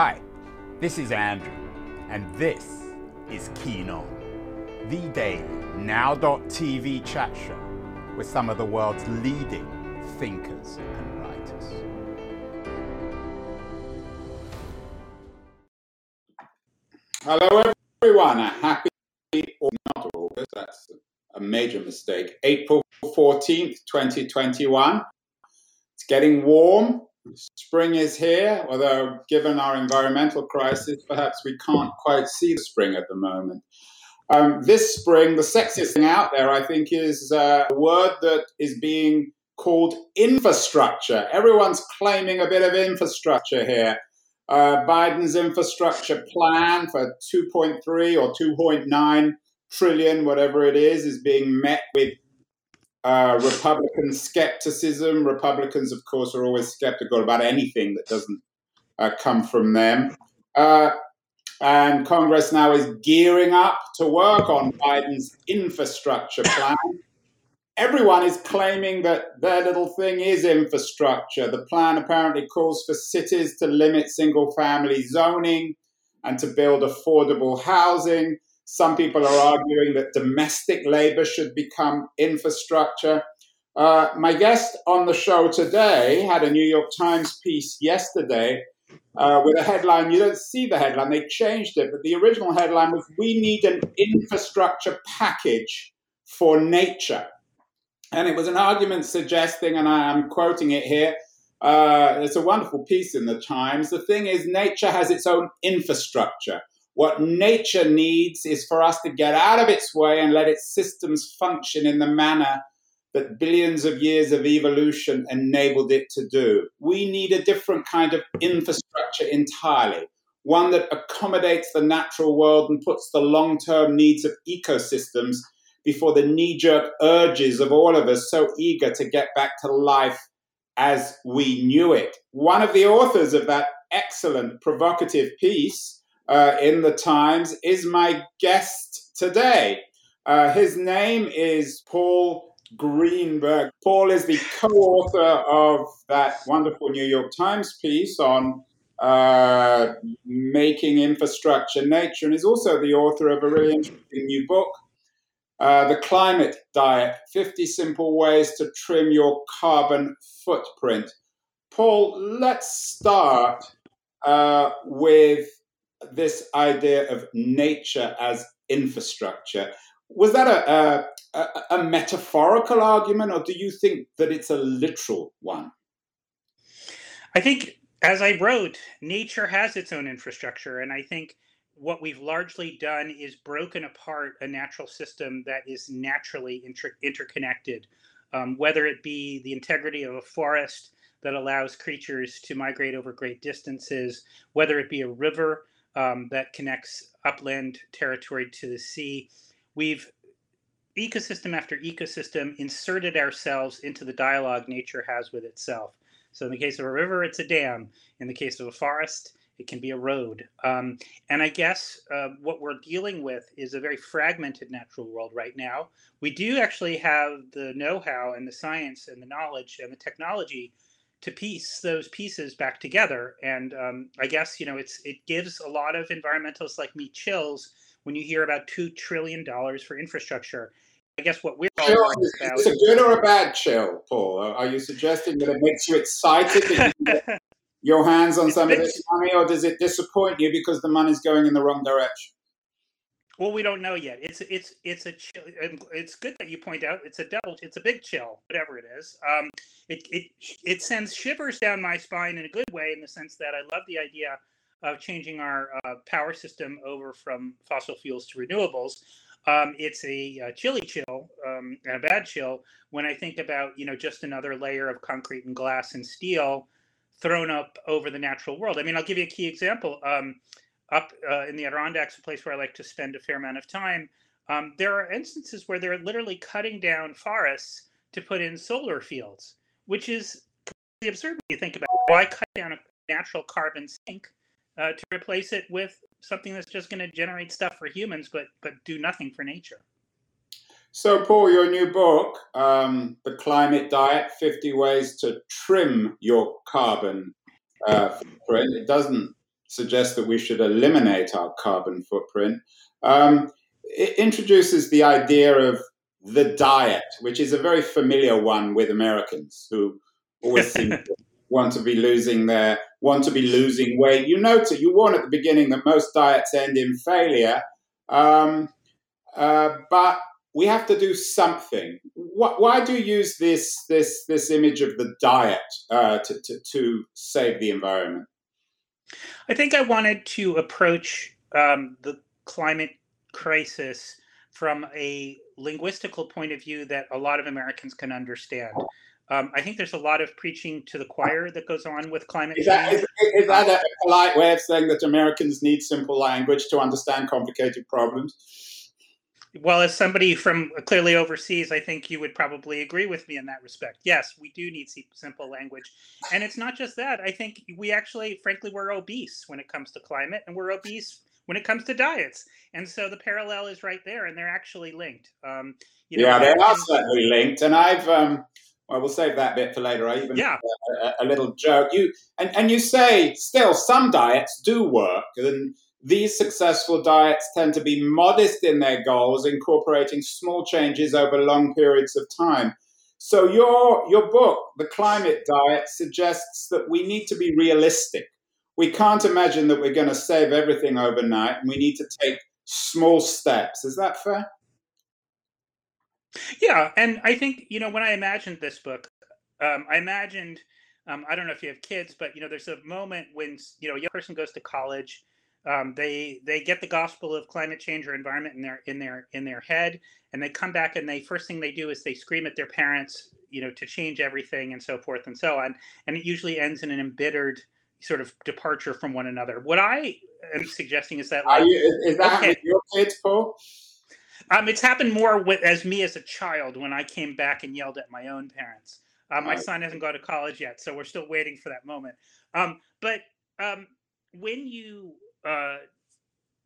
Hi, this is Andrew, and this is Keen On, the daily now.tv chat show with some of the world's leading thinkers and writers. Hello, everyone. A happy or not August, that's a major mistake. April 14th, 2021. It's getting warm. Spring is here, although given our environmental crisis, perhaps we can't quite see the spring at the moment. Um, this spring, the sexiest thing out there, I think, is uh, a word that is being called infrastructure. Everyone's claiming a bit of infrastructure here. Uh, Biden's infrastructure plan for 2.3 or 2.9 trillion, whatever it is, is being met with uh, Republican skepticism. Republicans, of course, are always skeptical about anything that doesn't uh, come from them. Uh, and Congress now is gearing up to work on Biden's infrastructure plan. Everyone is claiming that their little thing is infrastructure. The plan apparently calls for cities to limit single family zoning and to build affordable housing. Some people are arguing that domestic labor should become infrastructure. Uh, my guest on the show today had a New York Times piece yesterday uh, with a headline. You don't see the headline, they changed it, but the original headline was We need an infrastructure package for nature. And it was an argument suggesting, and I am quoting it here, uh, it's a wonderful piece in the Times. The thing is, nature has its own infrastructure. What nature needs is for us to get out of its way and let its systems function in the manner that billions of years of evolution enabled it to do. We need a different kind of infrastructure entirely, one that accommodates the natural world and puts the long term needs of ecosystems before the knee jerk urges of all of us so eager to get back to life as we knew it. One of the authors of that excellent provocative piece uh, in the Times is my guest today. Uh, his name is Paul Greenberg. Paul is the co author of that wonderful New York Times piece on uh, making infrastructure nature, and is also the author of a really interesting new book, uh, The Climate Diet 50 Simple Ways to Trim Your Carbon Footprint. Paul, let's start uh, with this idea of nature as infrastructure. Was that a, a a, metaphorical argument, or do you think that it's a literal one? I think, as I wrote, nature has its own infrastructure, and I think what we've largely done is broken apart a natural system that is naturally inter- interconnected, um, whether it be the integrity of a forest that allows creatures to migrate over great distances, whether it be a river um, that connects upland territory to the sea. We've ecosystem after ecosystem inserted ourselves into the dialogue nature has with itself. So, in the case of a river, it's a dam. In the case of a forest, it can be a road. Um, and I guess uh, what we're dealing with is a very fragmented natural world right now. We do actually have the know how and the science and the knowledge and the technology to piece those pieces back together. And um, I guess, you know, it's it gives a lot of environmentalists like me chills when you hear about $2 trillion for infrastructure. I guess what we're all about. Is it a good or a bad chill, Paul? Are you suggesting that it makes you excited that you your hands on some of this money, or does it disappoint you because the money's going in the wrong direction? Well, we don't know yet. It's it's it's a chill. It's good that you point out it's a double. It's a big chill, whatever it is. Um, it it it sends shivers down my spine in a good way, in the sense that I love the idea of changing our uh, power system over from fossil fuels to renewables. Um, it's a, a, chilly chill um, and a bad chill when I think about you know just another layer of concrete and glass and steel thrown up over the natural world. I mean, I'll give you a key example. Um, up uh, in the Adirondacks, a place where I like to spend a fair amount of time, um, there are instances where they're literally cutting down forests to put in solar fields, which is absurd when you think about it. Why cut down a natural carbon sink uh, to replace it with something that's just going to generate stuff for humans, but but do nothing for nature. So, Paul, your new book, um, "The Climate Diet: Fifty Ways to Trim Your Carbon uh, Footprint," it doesn't suggests that we should eliminate our carbon footprint. Um, it introduces the idea of the diet, which is a very familiar one with Americans who always seem to want to be losing their want to be losing weight. You note you warn at the beginning that most diets end in failure, um, uh, but we have to do something. why do you use this this this image of the diet uh, to, to, to save the environment? I think I wanted to approach um, the climate crisis from a linguistical point of view that a lot of Americans can understand. Um, I think there's a lot of preaching to the choir that goes on with climate change. Is, is that a polite way of saying that Americans need simple language to understand complicated problems? Well, as somebody from clearly overseas, I think you would probably agree with me in that respect. Yes, we do need simple language. And it's not just that. I think we actually, frankly, we're obese when it comes to climate, and we're obese when it comes to diets. And so the parallel is right there, and they're actually linked. Um, you know, yeah, they are certainly linked. And I've, um, well, we'll save that bit for later. I even yeah. a, a, little joke. You and, and you say still some diets do work, and these successful diets tend to be modest in their goals, incorporating small changes over long periods of time. So your your book, The Climate Diet, suggests that we need to be realistic. We can't imagine that we're going to save everything overnight, and we need to take small steps. Is that fair? Yeah, and I think you know when I imagined this book, um, I imagined um, I don't know if you have kids, but you know there's a moment when you know a young person goes to college um, they they get the gospel of climate change or environment in their in their in their head, and they come back and they first thing they do is they scream at their parents, you know, to change everything and so forth and so on, and it usually ends in an embittered sort of departure from one another. What I am suggesting is that like, you, is, that okay, your kids, Paul? Um, it's happened more with as me as a child when I came back and yelled at my own parents. Uh, my son hasn't gone to college yet, so we're still waiting for that moment. Um, but um, when you uh,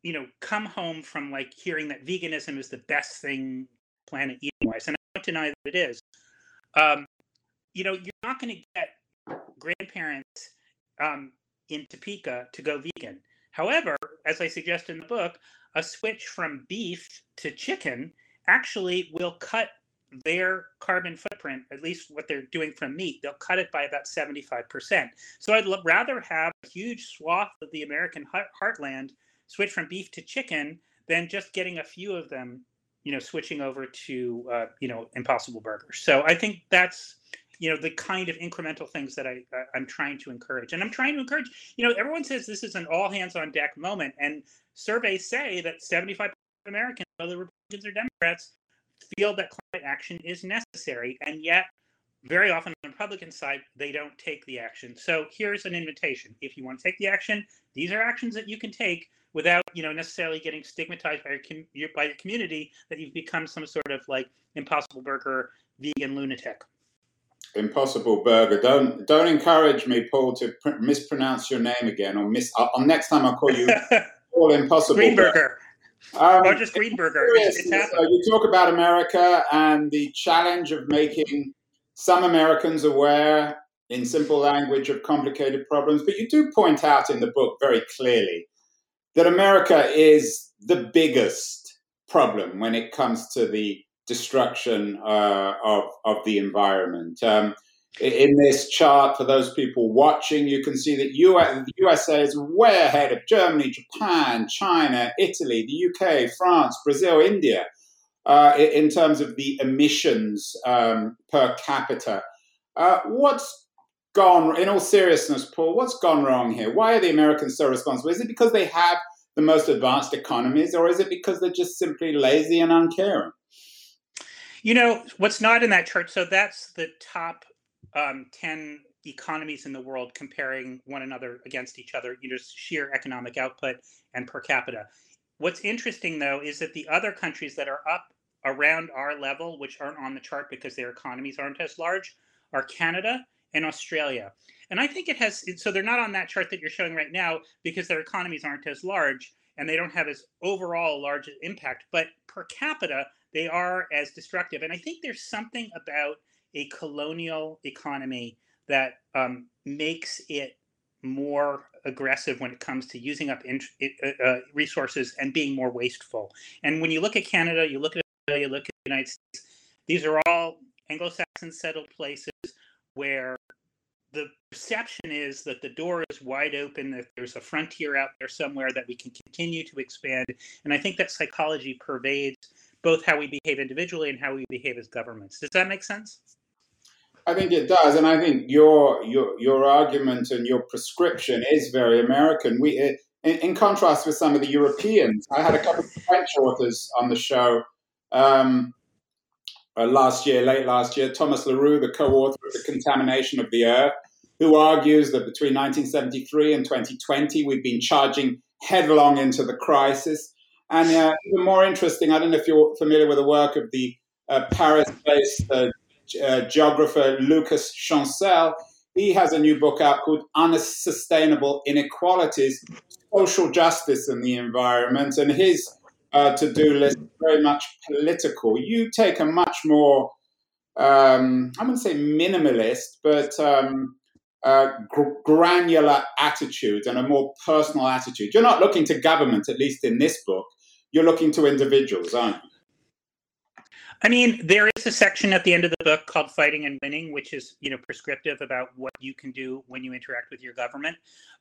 you know, come home from like hearing that veganism is the best thing planet eating wise, and I don't deny that it is. Um, you know, you're not going to get grandparents um, in Topeka to go vegan. However, as I suggest in the book, a switch from beef to chicken actually will cut their carbon footprint, at least what they're doing from meat, they'll cut it by about 75%. So I'd rather have a huge swath of the American heartland switch from beef to chicken than just getting a few of them, you know, switching over to, uh, you know, Impossible Burgers. So I think that's, you know, the kind of incremental things that I, I'm trying to encourage. And I'm trying to encourage, you know, everyone says this is an all hands on deck moment. And surveys say that 75% of Americans, whether Republicans or Democrats, feel that climate action is necessary, and yet very often on the Republican side, they don't take the action. So here's an invitation: if you want to take the action, these are actions that you can take without, you know, necessarily getting stigmatized by your, your by your community that you've become some sort of like impossible burger vegan lunatic. Impossible Burger. Don't don't encourage me, Paul, to pr- mispronounce your name again, or miss. Uh, next time I'll call you Paul Impossible Greenberger. Um, just Greenberger. It's, it's so you talk about America and the challenge of making some Americans aware in simple language of complicated problems, but you do point out in the book very clearly that America is the biggest problem when it comes to the destruction uh, of, of the environment. Um, in this chart, for those people watching, you can see that US, the USA is way ahead of Germany, Japan, China, Italy, the UK, France, Brazil, India, uh, in terms of the emissions um, per capita. Uh, what's gone, in all seriousness, Paul, what's gone wrong here? Why are the Americans so responsible? Is it because they have the most advanced economies, or is it because they're just simply lazy and uncaring? You know, what's not in that chart, so that's the top um, 10 economies in the world comparing one another against each other, you know, sheer economic output and per capita. What's interesting though is that the other countries that are up around our level, which aren't on the chart because their economies aren't as large, are Canada and Australia. And I think it has, so they're not on that chart that you're showing right now because their economies aren't as large and they don't have as overall large impact, but per capita, they are as destructive. And I think there's something about a colonial economy that um, makes it more aggressive when it comes to using up uh, uh, resources and being more wasteful. And when you look at Canada, you look at you look at the United States, these are all Anglo-Saxon settled places where the perception is that the door is wide open, that there's a frontier out there somewhere that we can continue to expand. And I think that psychology pervades both how we behave individually and how we behave as governments. Does that make sense? I think it does, and I think your your your argument and your prescription is very American. We, in, in contrast with some of the Europeans, I had a couple of French authors on the show um, uh, last year, late last year. Thomas Le Roux, the co-author of *The Contamination of the Earth*, who argues that between 1973 and 2020, we've been charging headlong into the crisis. And uh, even more interesting, I don't know if you're familiar with the work of the uh, Paris-based uh, geographer Lucas Chancel. He has a new book out called Unsustainable Inequalities, Social Justice and the Environment. And his uh, to-do list is very much political. You take a much more, um, I wouldn't say minimalist, but um, gr- granular attitude and a more personal attitude. You're not looking to government, at least in this book. You're looking to individuals, aren't you? I mean, there is a section at the end of the book called "Fighting and Winning," which is, you know, prescriptive about what you can do when you interact with your government.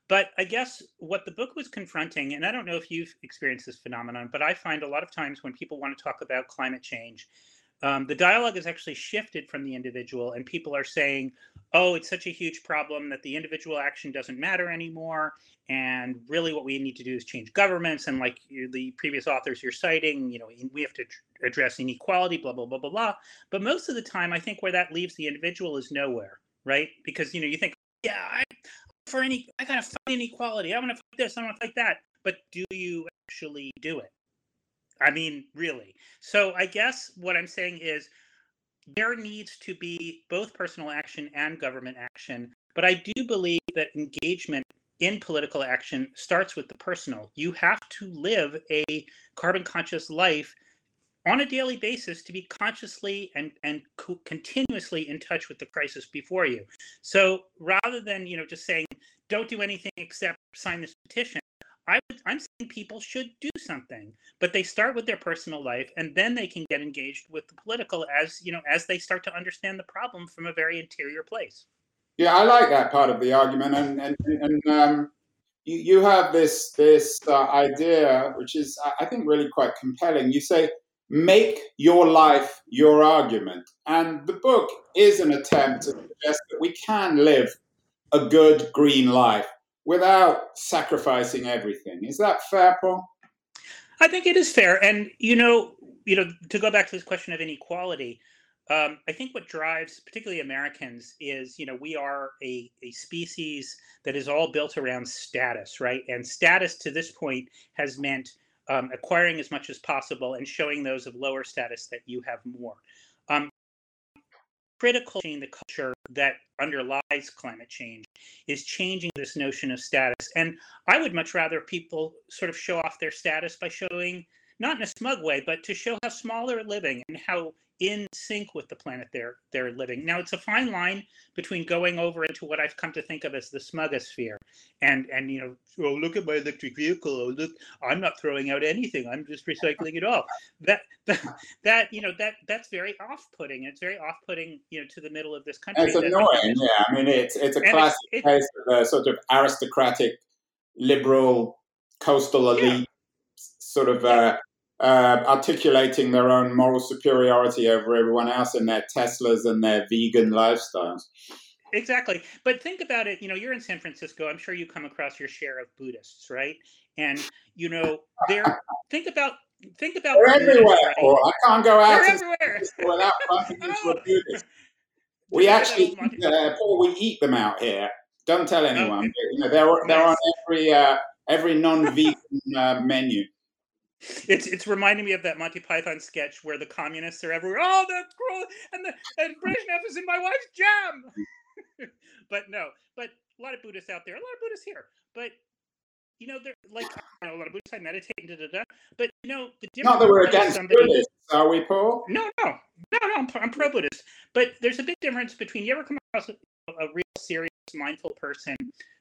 But I guess what the book was confronting, and I don't know if you've experienced this phenomenon, but I find a lot of times when people want to talk about climate change, um, the dialogue has actually shifted from the individual, and people are saying, "Oh, it's such a huge problem that the individual action doesn't matter anymore." And really, what we need to do is change governments. And like the previous authors you're citing, you know, we have to address inequality, blah blah blah blah blah. But most of the time, I think where that leaves the individual is nowhere, right? Because you know, you think, "Yeah, I for any, I gotta fight inequality. I want to fight this. I want to fight that." But do you actually do it? I mean, really. So I guess what I'm saying is there needs to be both personal action and government action. But I do believe that engagement in political action starts with the personal. You have to live a carbon conscious life on a daily basis to be consciously and and co- continuously in touch with the crisis before you. So rather than you know just saying don't do anything except sign this petition, I am saying people should do something, but they start with their personal life, and then they can get engaged with the political as you know as they start to understand the problem from a very interior place. Yeah, I like that part of the argument, and and, and um, you you have this this uh, idea which is I think really quite compelling. You say make your life your argument, and the book is an attempt to suggest that we can live a good green life without sacrificing everything. Is that fair, Paul? I think it is fair. And you know, you know, to go back to this question of inequality, um, I think what drives particularly Americans is, you know, we are a, a species that is all built around status, right? And status to this point has meant um, acquiring as much as possible and showing those of lower status that you have more. Um, critical in the culture that underlies climate change is changing this notion of status. And I would much rather people sort of show off their status by showing, not in a smug way, but to show how small they're living and how in sync with the planet they're they're living. Now it's a fine line between going over into what I've come to think of as the smugosphere, and and you know, oh look at my electric vehicle. Oh look, I'm not throwing out anything. I'm just recycling it all. That that, that you know that that's very off-putting. It's very off-putting, you know, to the middle of this country. It's annoying. Yeah, I mean it's it's a classic it's, case of a sort of aristocratic, liberal, coastal elite. Yeah. Sort of uh, uh, articulating their own moral superiority over everyone else in their Teslas and their vegan lifestyles. Exactly. But think about it, you know, you're in San Francisco. I'm sure you come across your share of Buddhists, right? And you know, they're think about think about They're everywhere. Right? I can't go out without bumping into a Buddhist. We actually, uh, Paul, we eat them out here. Don't tell anyone. Okay. You know, they're they're on every uh, every non-vegan uh, menu. It's it's reminding me of that Monty Python sketch where the communists are everywhere. Oh, the cruel and the and Brezhnev is in my wife's jam. but no, but a lot of Buddhists out there, a lot of Buddhists here. But you know, they're like you know, a lot of Buddhists I meditate and da da da. But you know, the difference. Not that we're against somebody, Buddhists, are we, Paul? No, no, no, no. I'm, I'm pro Buddhist. But there's a big difference between you ever come across a, a real serious mindful person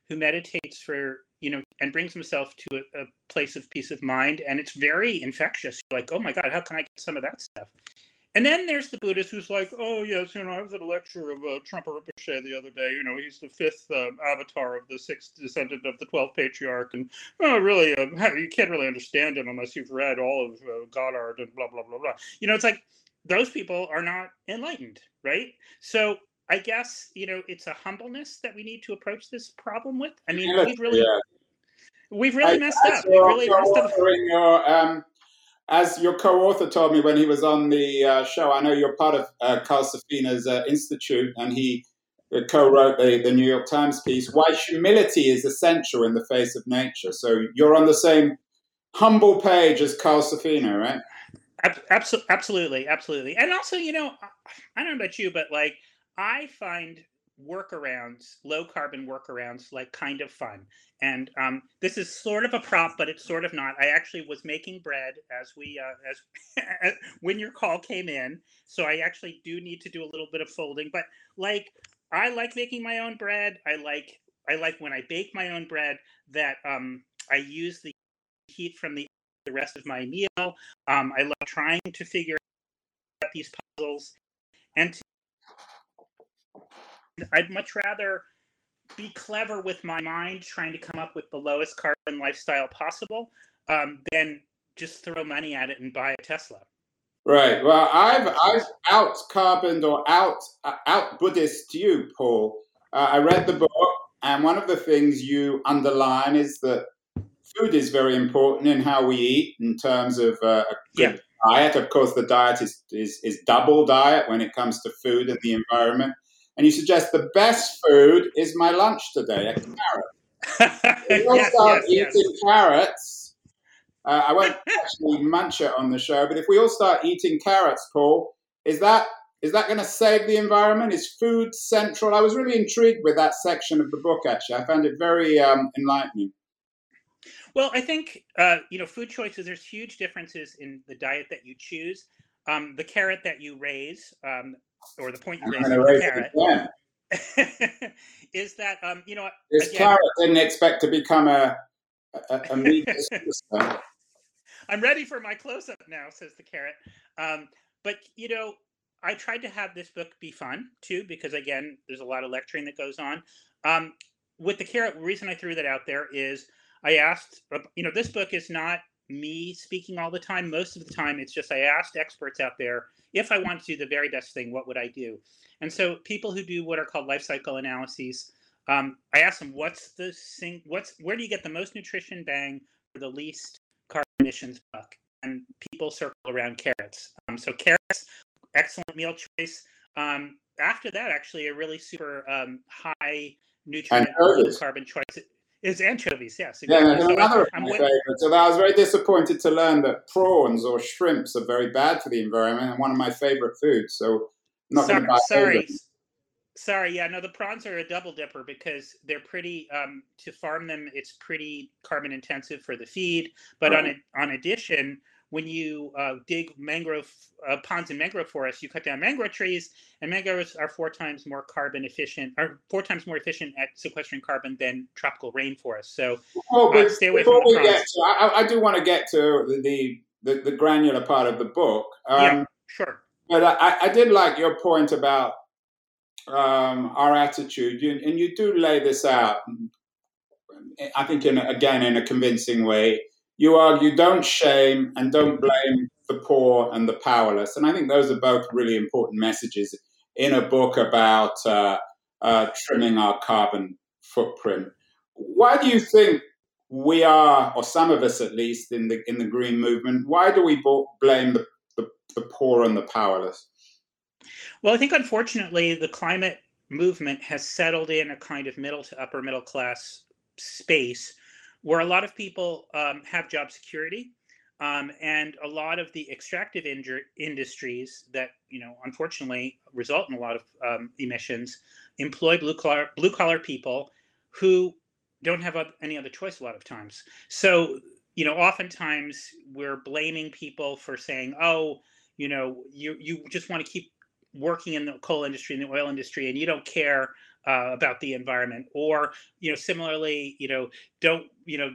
who meditates for you know and brings himself to a, a place of peace of mind and it's very infectious You're like oh my god how can i get some of that stuff and then there's the Buddhist who's like, oh, yes, you know, I was at a lecture of uh, Trungpa Rinpoche the other day. You know, he's the fifth uh, avatar of the sixth descendant of the 12th patriarch. And, oh, really, uh, you can't really understand him unless you've read all of uh, Goddard and blah, blah, blah, blah. You know, it's like those people are not enlightened, right? So I guess, you know, it's a humbleness that we need to approach this problem with. I mean, we've really. Yeah. We've really I, messed up. We've really messed up. Your, um, as your co-author told me when he was on the uh, show, I know you're part of uh, Carl Safina's uh, institute, and he uh, co-wrote the, the New York Times piece. Why humility is essential in the face of nature. So you're on the same humble page as Carl Safina, right? Absolutely, Absolutely, absolutely, and also, you know, I don't know about you, but like I find workarounds, low carbon workarounds, like kind of fun. And um, this is sort of a prop, but it's sort of not. I actually was making bread as we uh, as when your call came in, so I actually do need to do a little bit of folding. But like, I like making my own bread. I like I like when I bake my own bread that um, I use the heat from the the rest of my meal. Um, I love trying to figure out these puzzles and to I'd much rather be clever with my mind trying to come up with the lowest carbon lifestyle possible um, than just throw money at it and buy a Tesla. Right. Well, I've I've out carboned or out uh, out Buddhist you, Paul. Uh, I read the book, and one of the things you underline is that food is very important in how we eat in terms of uh, a good yeah. diet. Of course, the diet is, is is double diet when it comes to food and the environment and you suggest the best food is my lunch today, a carrot. If we yes, start yes, eating yes. carrots, uh, I won't actually munch it on the show, but if we all start eating carrots, Paul, is that is that going to save the environment? Is food central? I was really intrigued with that section of the book. Actually, I found it very um, enlightening. Well, I think uh, you know food choices. There's huge differences in the diet that you choose. Um, the carrot that you raise, um, or the point you raised the carrot, is that um, you know this again, carrot didn't expect to become a a, a media I'm ready for my close up now, says the carrot. Um, but you know, I tried to have this book be fun too, because again, there's a lot of lecturing that goes on. Um, with the carrot, reason I threw that out there is I asked, uh, you know, this book is not me speaking all the time. Most of the time, it's just I asked experts out there if I want to do the very best thing, what would I do? And so people who do what are called life cycle analyses, um, I ask them, what's the sing, what's where do you get the most nutrition bang for the least carbon emissions buck? And people circle around carrots. Um, so carrots, excellent meal choice. Um, after that, actually, a really super um, high nutrient carbon choice it's anchovies, yes. Exactly. Yeah, so another I, of my favorites. So I was very disappointed to learn that prawns or shrimps are very bad for the environment and one of my favorite foods. So not sorry, sorry. Sorry, yeah, no, the prawns are a double dipper because they're pretty. Um, to farm them, it's pretty carbon intensive for the feed. But on a, on addition, when you uh, dig mangrove uh, ponds and mangrove forests, you cut down mangrove trees, and mangroves are four times more carbon efficient, are four times more efficient at sequestering carbon than tropical rainforests. So oh, uh, stay away from the we get to, I, I, do want to get to the, the, the granular part of the book. Um, yeah, sure. But I, I did like your point about um, our attitude, you, and you do lay this out. I think, in again, in a convincing way you argue don't shame and don't blame the poor and the powerless. And I think those are both really important messages in a book about uh, uh, trimming our carbon footprint. Why do you think we are, or some of us at least, in the in the green movement? Why do we blame the, the, the poor and the powerless? Well, I think unfortunately the climate movement has settled in a kind of middle to upper middle class space where a lot of people um, have job security um, and a lot of the extractive industries that you know unfortunately result in a lot of um, emissions employ blue collar blue collar people who don't have any other choice a lot of times. So you know oftentimes we're blaming people for saying oh you know you you just want to keep working in the coal industry and the oil industry and you don't care uh, about the environment or you know similarly you know don't you know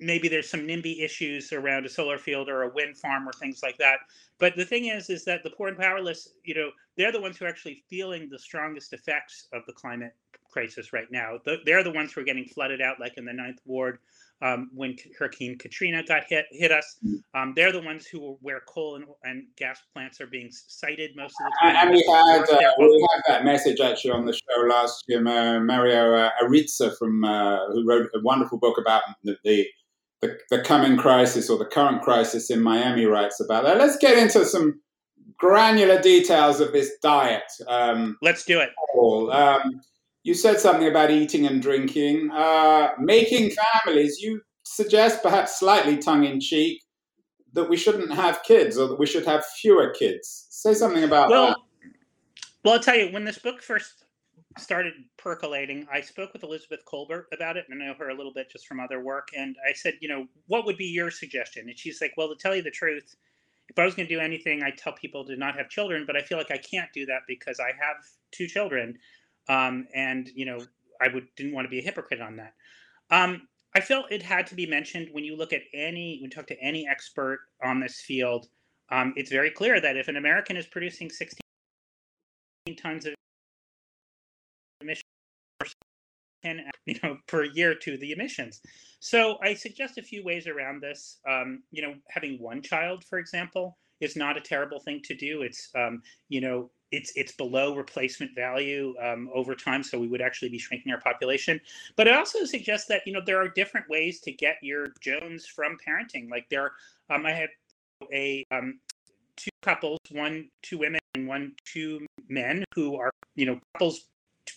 maybe there's some NIMBY issues around a solar field or a wind farm or things like that. But the thing is, is that the poor and powerless, you know, they're the ones who are actually feeling the strongest effects of the climate crisis right now. They're the ones who are getting flooded out, like in the Ninth Ward um, when Hurricane Katrina got hit hit us. Mm. Um, they're the ones who where coal and, and, gas plants are being cited most of the time. And, we had uh, we had that message actually on the show last year. Uh, Mario uh, Ariza from uh, who wrote a wonderful book about the, the the, the coming crisis or the current crisis in Miami writes about that. Let's get into some granular details of this diet. Um, Let's do it. Um, you said something about eating and drinking, uh, making families. You suggest, perhaps slightly tongue in cheek, that we shouldn't have kids or that we should have fewer kids. Say something about well, that. Well, I'll tell you, when this book first started percolating, I spoke with Elizabeth Kolbert about it, and I know her a little bit just from other work. And I said, you know, what would be your suggestion? And she's like, well, to tell you the truth, if I was going to do anything, I'd tell people to not have children, but I feel like I can't do that because I have two children um, and you know I would didn't want to be a hypocrite on that. Um, I felt it had to be mentioned when you look at any, when you talk to any expert on this field. Um, it's very clear that if an American is producing 16 tons of emissions, you know, per year to the emissions. So I suggest a few ways around this. Um, you know, having one child, for example, is not a terrible thing to do. It's um, you know it's it's below replacement value um, over time, so we would actually be shrinking our population. But it also suggests that you know there are different ways to get your Jones from parenting. Like there, um, I had a um, two couples, one two women and one two men who are you know couples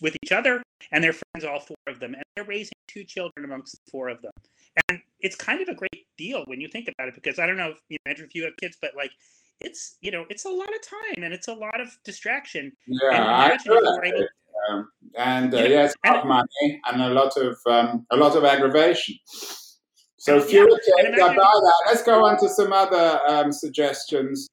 with each other, and they're friends, all four of them, and they're raising two children amongst the four of them. And it's kind of a great deal when you think about it, because I don't know if you know, Andrew, if you have kids, but like it's you know it's a lot of time and it's a lot of distraction. Yeah, I able, um, and uh, you know, yeah, it's a lot of money and a lot of um, a lot of aggravation. So fewer yeah, kids, I buy that. Let's go on to some other um, suggestions.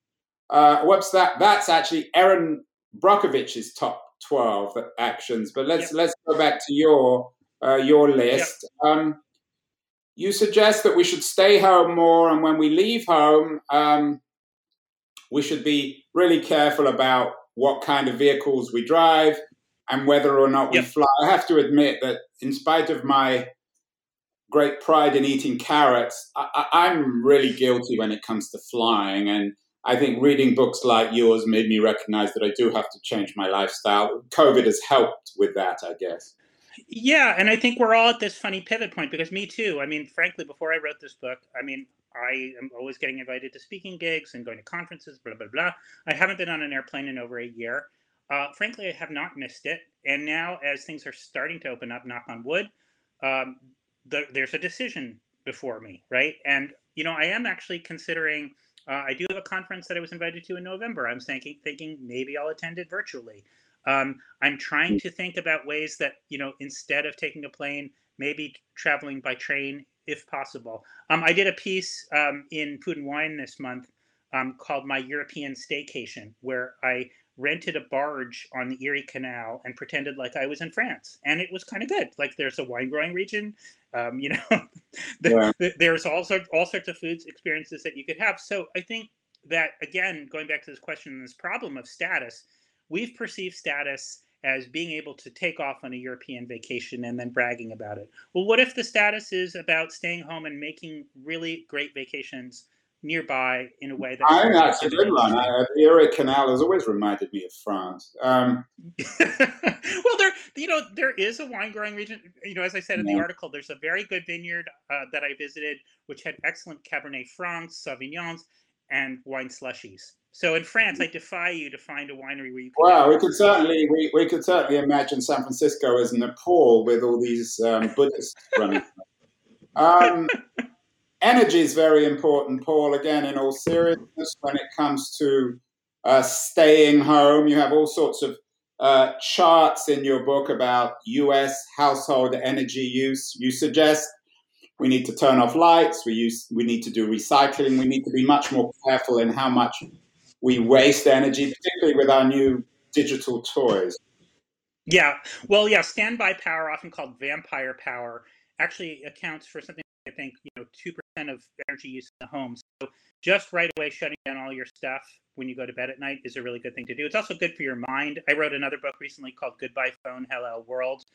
Uh, what's that? That's actually Erin Brockovich's top twelve actions. But let's yep. let's go back to your uh, your list. Yep. Um, you suggest that we should stay home more, and when we leave home, um, we should be really careful about what kind of vehicles we drive and whether or not we yep. fly. I have to admit that, in spite of my great pride in eating carrots, I, am really guilty when it comes to flying. And I think reading books like yours made me recognize that I do have to change my lifestyle. COVID has helped with that, I guess. Yeah, and I think we're all at this funny pivot point because me too. I mean, frankly, before I wrote this book, I mean, I am always getting invited to speaking gigs and going to conferences, blah, blah, blah. I haven't been on an airplane in over a year. Uh, frankly, I have not missed it. And now, as things are starting to open up, knock on wood, um, the, there's a decision before me, right? And, you know, I am actually considering. Uh, I do have a conference that I was invited to in November. I'm thinking, thinking maybe I'll attend it virtually. Um, I'm trying to think about ways that, you know, instead of taking a plane, maybe traveling by train if possible. Um, I did a piece um, in Food and Wine this month um, called My European Staycation, where I rented a barge on the Erie Canal and pretended like I was in France, and it was kind of good. Like there's a wine growing region, um, you know, the, yeah. the, there's all sorts all sorts of foods experiences that you could have. So I think that again, going back to this question, this problem of status, we've perceived status as being able to take off on a European vacation and then bragging about it. Well, what if the status is about staying home and making really great vacations nearby in a way that I think that's a good one. Uh, the Erie Canal has always reminded me of France. Um, well, there, you know, there is a wine growing region. You know, as I said in yeah. the article, there's a very good vineyard uh, that I visited, which had excellent Cabernet Francs, Sauvignons, and wine slushies. So in France, I defy you to find a winery where you. Can well, we could certainly we, we could certainly imagine San Francisco as Nepal with all these um, Buddhists running. Um, energy is very important, Paul. Again, in all seriousness, when it comes to uh, staying home, you have all sorts of uh, charts in your book about U.S. household energy use. You suggest we need to turn off lights. We use we need to do recycling. We need to be much more careful in how much we waste energy, particularly with our new digital toys. Yeah. Well, yeah, standby power, often called vampire power, actually accounts for something I think, you know, 2% of energy use in the home. So just right away shutting down all your stuff when you go to bed at night is a really good thing to do. It's also good for your mind. I wrote another book recently called Goodbye Phone, Hello World.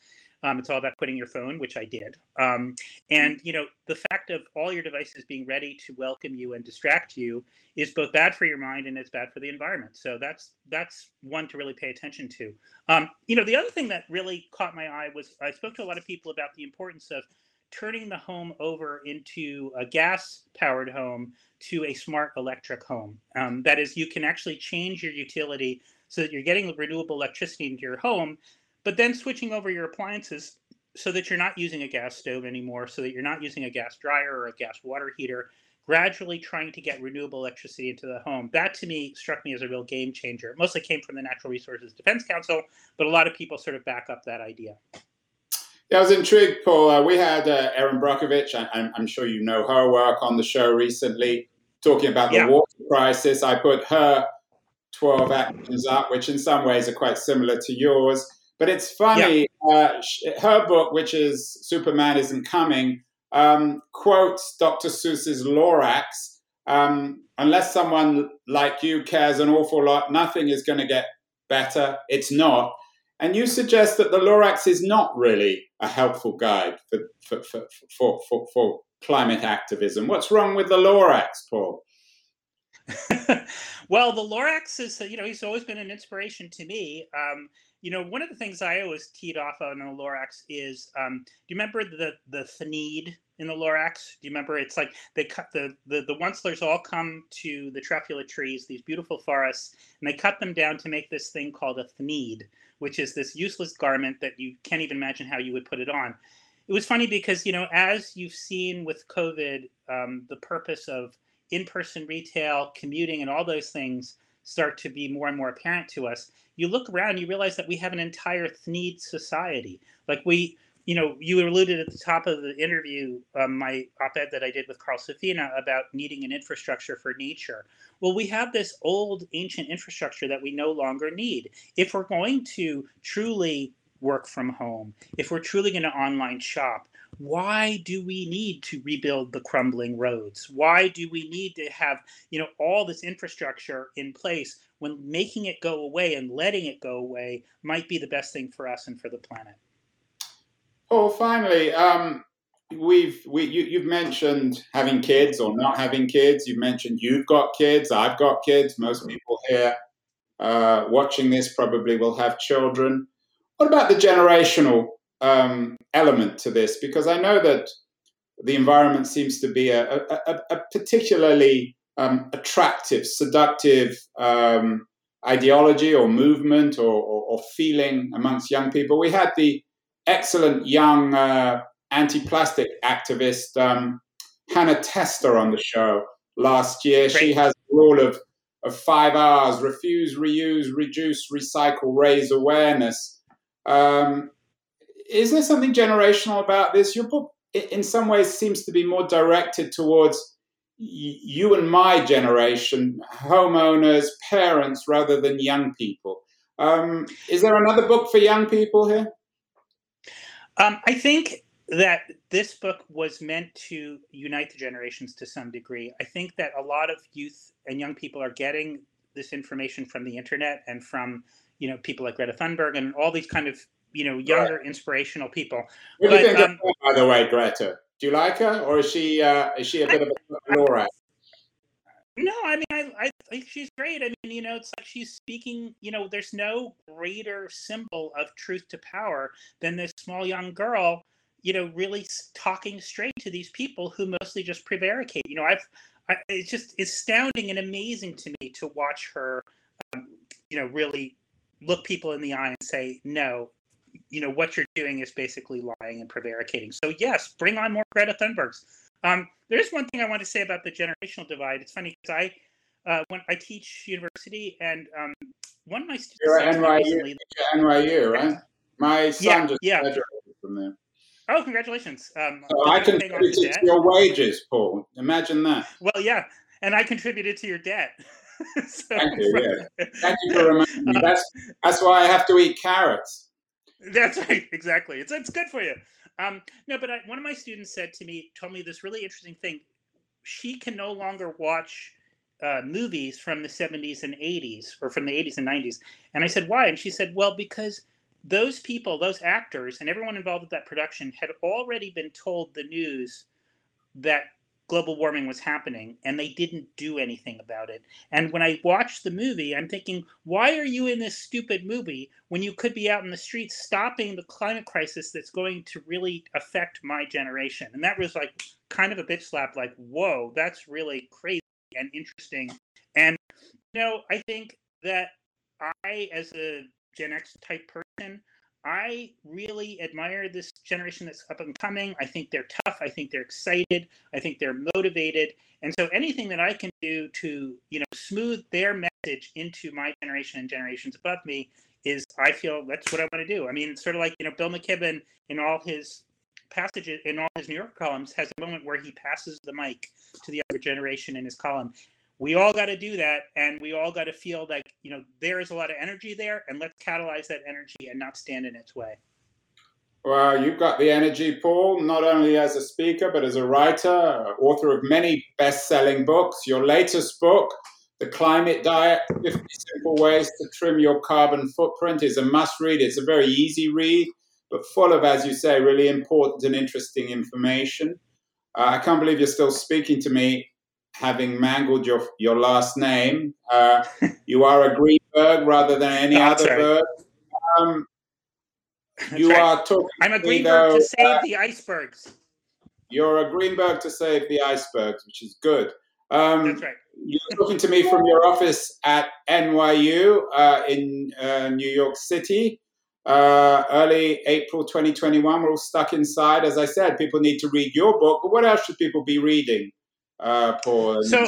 Um, it's all about quitting your phone, which I did. Um, and you know, the fact of all your devices being ready to welcome you and distract you is both bad for your mind and it's bad for the environment. So that's that's one to really pay attention to. Um, you know, the other thing that really caught my eye was I spoke to a lot of people about the importance of turning the home over into a gas powered home to a smart electric home. Um, that is, you can actually change your utility so that you're getting renewable electricity into your home, but then switching over your appliances so that you're not using a gas stove anymore, so that you're not using a gas dryer or a gas water heater, gradually trying to get renewable electricity into the home. That to me struck me as a real game changer. It mostly came from the Natural Resources Defense Council, but a lot of people sort of back up that idea. Yeah, I was intrigued, Paul. Uh, we had uh, Erin Brockovich, I, am sure you know her work on the show recently, talking about the yeah. water crisis. I put her 12 actions up, which in some ways are quite similar to yours. But it's funny, yeah. uh, her book, which is Superman Isn't Coming, um, quotes Dr. Seuss's Lorax. Um, unless someone like you cares an awful lot, nothing is going to get better. It's not. And you suggest that the Lorax is not really a helpful guide for, for, for, for, for, for climate activism. What's wrong with the Lorax, Paul? well, the Lorax is, you know, he's always been an inspiration to me. Um, you know, one of the things I always teed off on the Lorax is, um, do you remember the the Thneed in the Lorax? Do you remember? It's like they cut the the the Oncelers all come to the Truffula trees, these beautiful forests, and they cut them down to make this thing called a Thneed which is this useless garment that you can't even imagine how you would put it on. It was funny because, you know, as you've seen with COVID, um, the purpose of in person retail, commuting, and all those things start to be more and more apparent to us. You look around, you realize that we have an entire Thneed society. Like we, you know, you alluded at the top of the interview, um, my op-ed that I did with Carl Safina about needing an infrastructure for nature. Well, we have this old ancient infrastructure that we no longer need. If we're going to truly work from home, if we're truly going to online shop, why do we need to rebuild the crumbling roads? Why do we need to have, you know, all this infrastructure in place when making it go away and letting it go away might be the best thing for us and for the planet? Paul, finally, um, we've we you, have mentioned having kids or not having kids. You've mentioned you've got kids. I've got kids. Most mm-hmm. people here uh, watching this probably will have children. What about the generational um, element to this? Because I know that the environment seems to be a, a, a particularly um, attractive, seductive um, ideology or movement or, or, or feeling amongst young people. We had the excellent young uh, anti-plastic activist um, Hannah Testa on the show last year. Great. She has a rule of of five R's: refuse, reuse, reduce, recycle, raise awareness. Um, is there something generational about this? Your book, in some ways, seems to be more directed towards you and my generation, homeowners, parents, rather than young people. Um, is there another book for young people here? Um, I think that this book was meant to unite the generations to some degree. I think that a lot of youth and young people are getting this information from the internet and from you know people like Greta Thunberg and all these kind of you know younger right. inspirational people. What do you think um, her, by the way, Greta? Do you like her, or is she uh, is she a bit I, of a Laura? No, I mean, I, I think she's great. I mean, you know, it's like she's speaking, you know, there's no greater symbol of truth to power than this small young girl, you know, really talking straight to these people who mostly just prevaricate. You know, I've, I, it's just astounding and amazing to me to watch her, um, you know, really look people in the eye and say, no, you know, what you're doing is basically lying and prevaricating. So, yes, bring on more Greta Thunbergs. Um, there's one thing I want to say about the generational divide. It's funny because I, uh, when I teach university, and um, one of my students. You're at NYU, recently, NYU, right? My son yeah, just yeah. graduated from there. Oh, congratulations! Um, so I contributed to your wages, Paul. Imagine that. Well, yeah, and I contributed to your debt. so, Thank you. Yeah. Thank you for reminding me. That's that's why I have to eat carrots. That's right, exactly. It's it's good for you. Um, no, but I, one of my students said to me, told me this really interesting thing. She can no longer watch uh, movies from the 70s and 80s, or from the 80s and 90s. And I said, why? And she said, well, because those people, those actors, and everyone involved with that production had already been told the news that global warming was happening and they didn't do anything about it. And when I watched the movie, I'm thinking, why are you in this stupid movie when you could be out in the streets stopping the climate crisis that's going to really affect my generation? And that was like kind of a bitch slap, like, whoa, that's really crazy and interesting. And, you know, I think that I, as a Gen X type person, I really admire this generation that's up and coming. I think they're tough. I think they're excited. I think they're motivated. And so anything that I can do to, you know, smooth their message into my generation and generations above me is I feel that's what I want to do. I mean, it's sort of like, you know, Bill McKibben in all his passages in all his New York columns has a moment where he passes the mic to the other generation in his column we all got to do that and we all got to feel like you know there is a lot of energy there and let's catalyze that energy and not stand in its way. Well you've got the energy paul not only as a speaker but as a writer author of many best-selling books. Your latest book the climate diet 50 simple ways to trim your carbon footprint is a must read it's a very easy read but full of as you say really important and interesting information. Uh, i can't believe you're still speaking to me having mangled your your last name. Uh, you are a Greenberg rather than any other right. bird. Um, you right. are talking. I'm a Greenberg though, to save uh, the icebergs. You're a Greenberg to save the icebergs, which is good. Um, That's right. You're talking to me from your office at NYU uh, in uh, New York City. Uh, early April 2021. We're all stuck inside. As I said, people need to read your book, but what else should people be reading? Uh, So,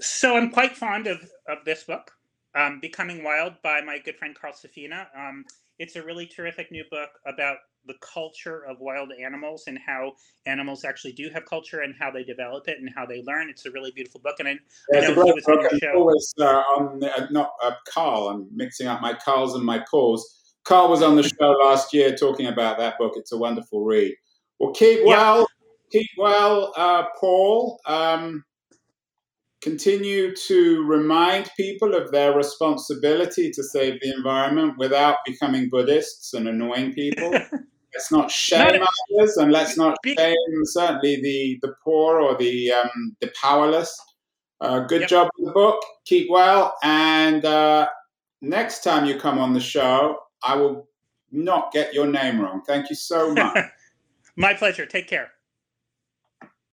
so I'm quite fond of, of this book, um, Becoming Wild by my good friend Carl Safina. Um, it's a really terrific new book about the culture of wild animals and how animals actually do have culture and how they develop it and how they learn. It's a really beautiful book, and I, yeah, I know he was on the show. Always uh, on uh, not uh, Carl. I'm mixing up my Carls and my Pauls. Carl was on the show last year talking about that book. It's a wonderful read. Well, keep yeah. well keep well, uh, Paul. Um, continue to remind people of their responsibility to save the environment without becoming Buddhists and annoying people. let's not shame not others, and let's not shame certainly the the poor or the um, the powerless. Uh, good yep. job with the book. Keep well, and uh, next time you come on the show, I will not get your name wrong. Thank you so much. My pleasure. Take care.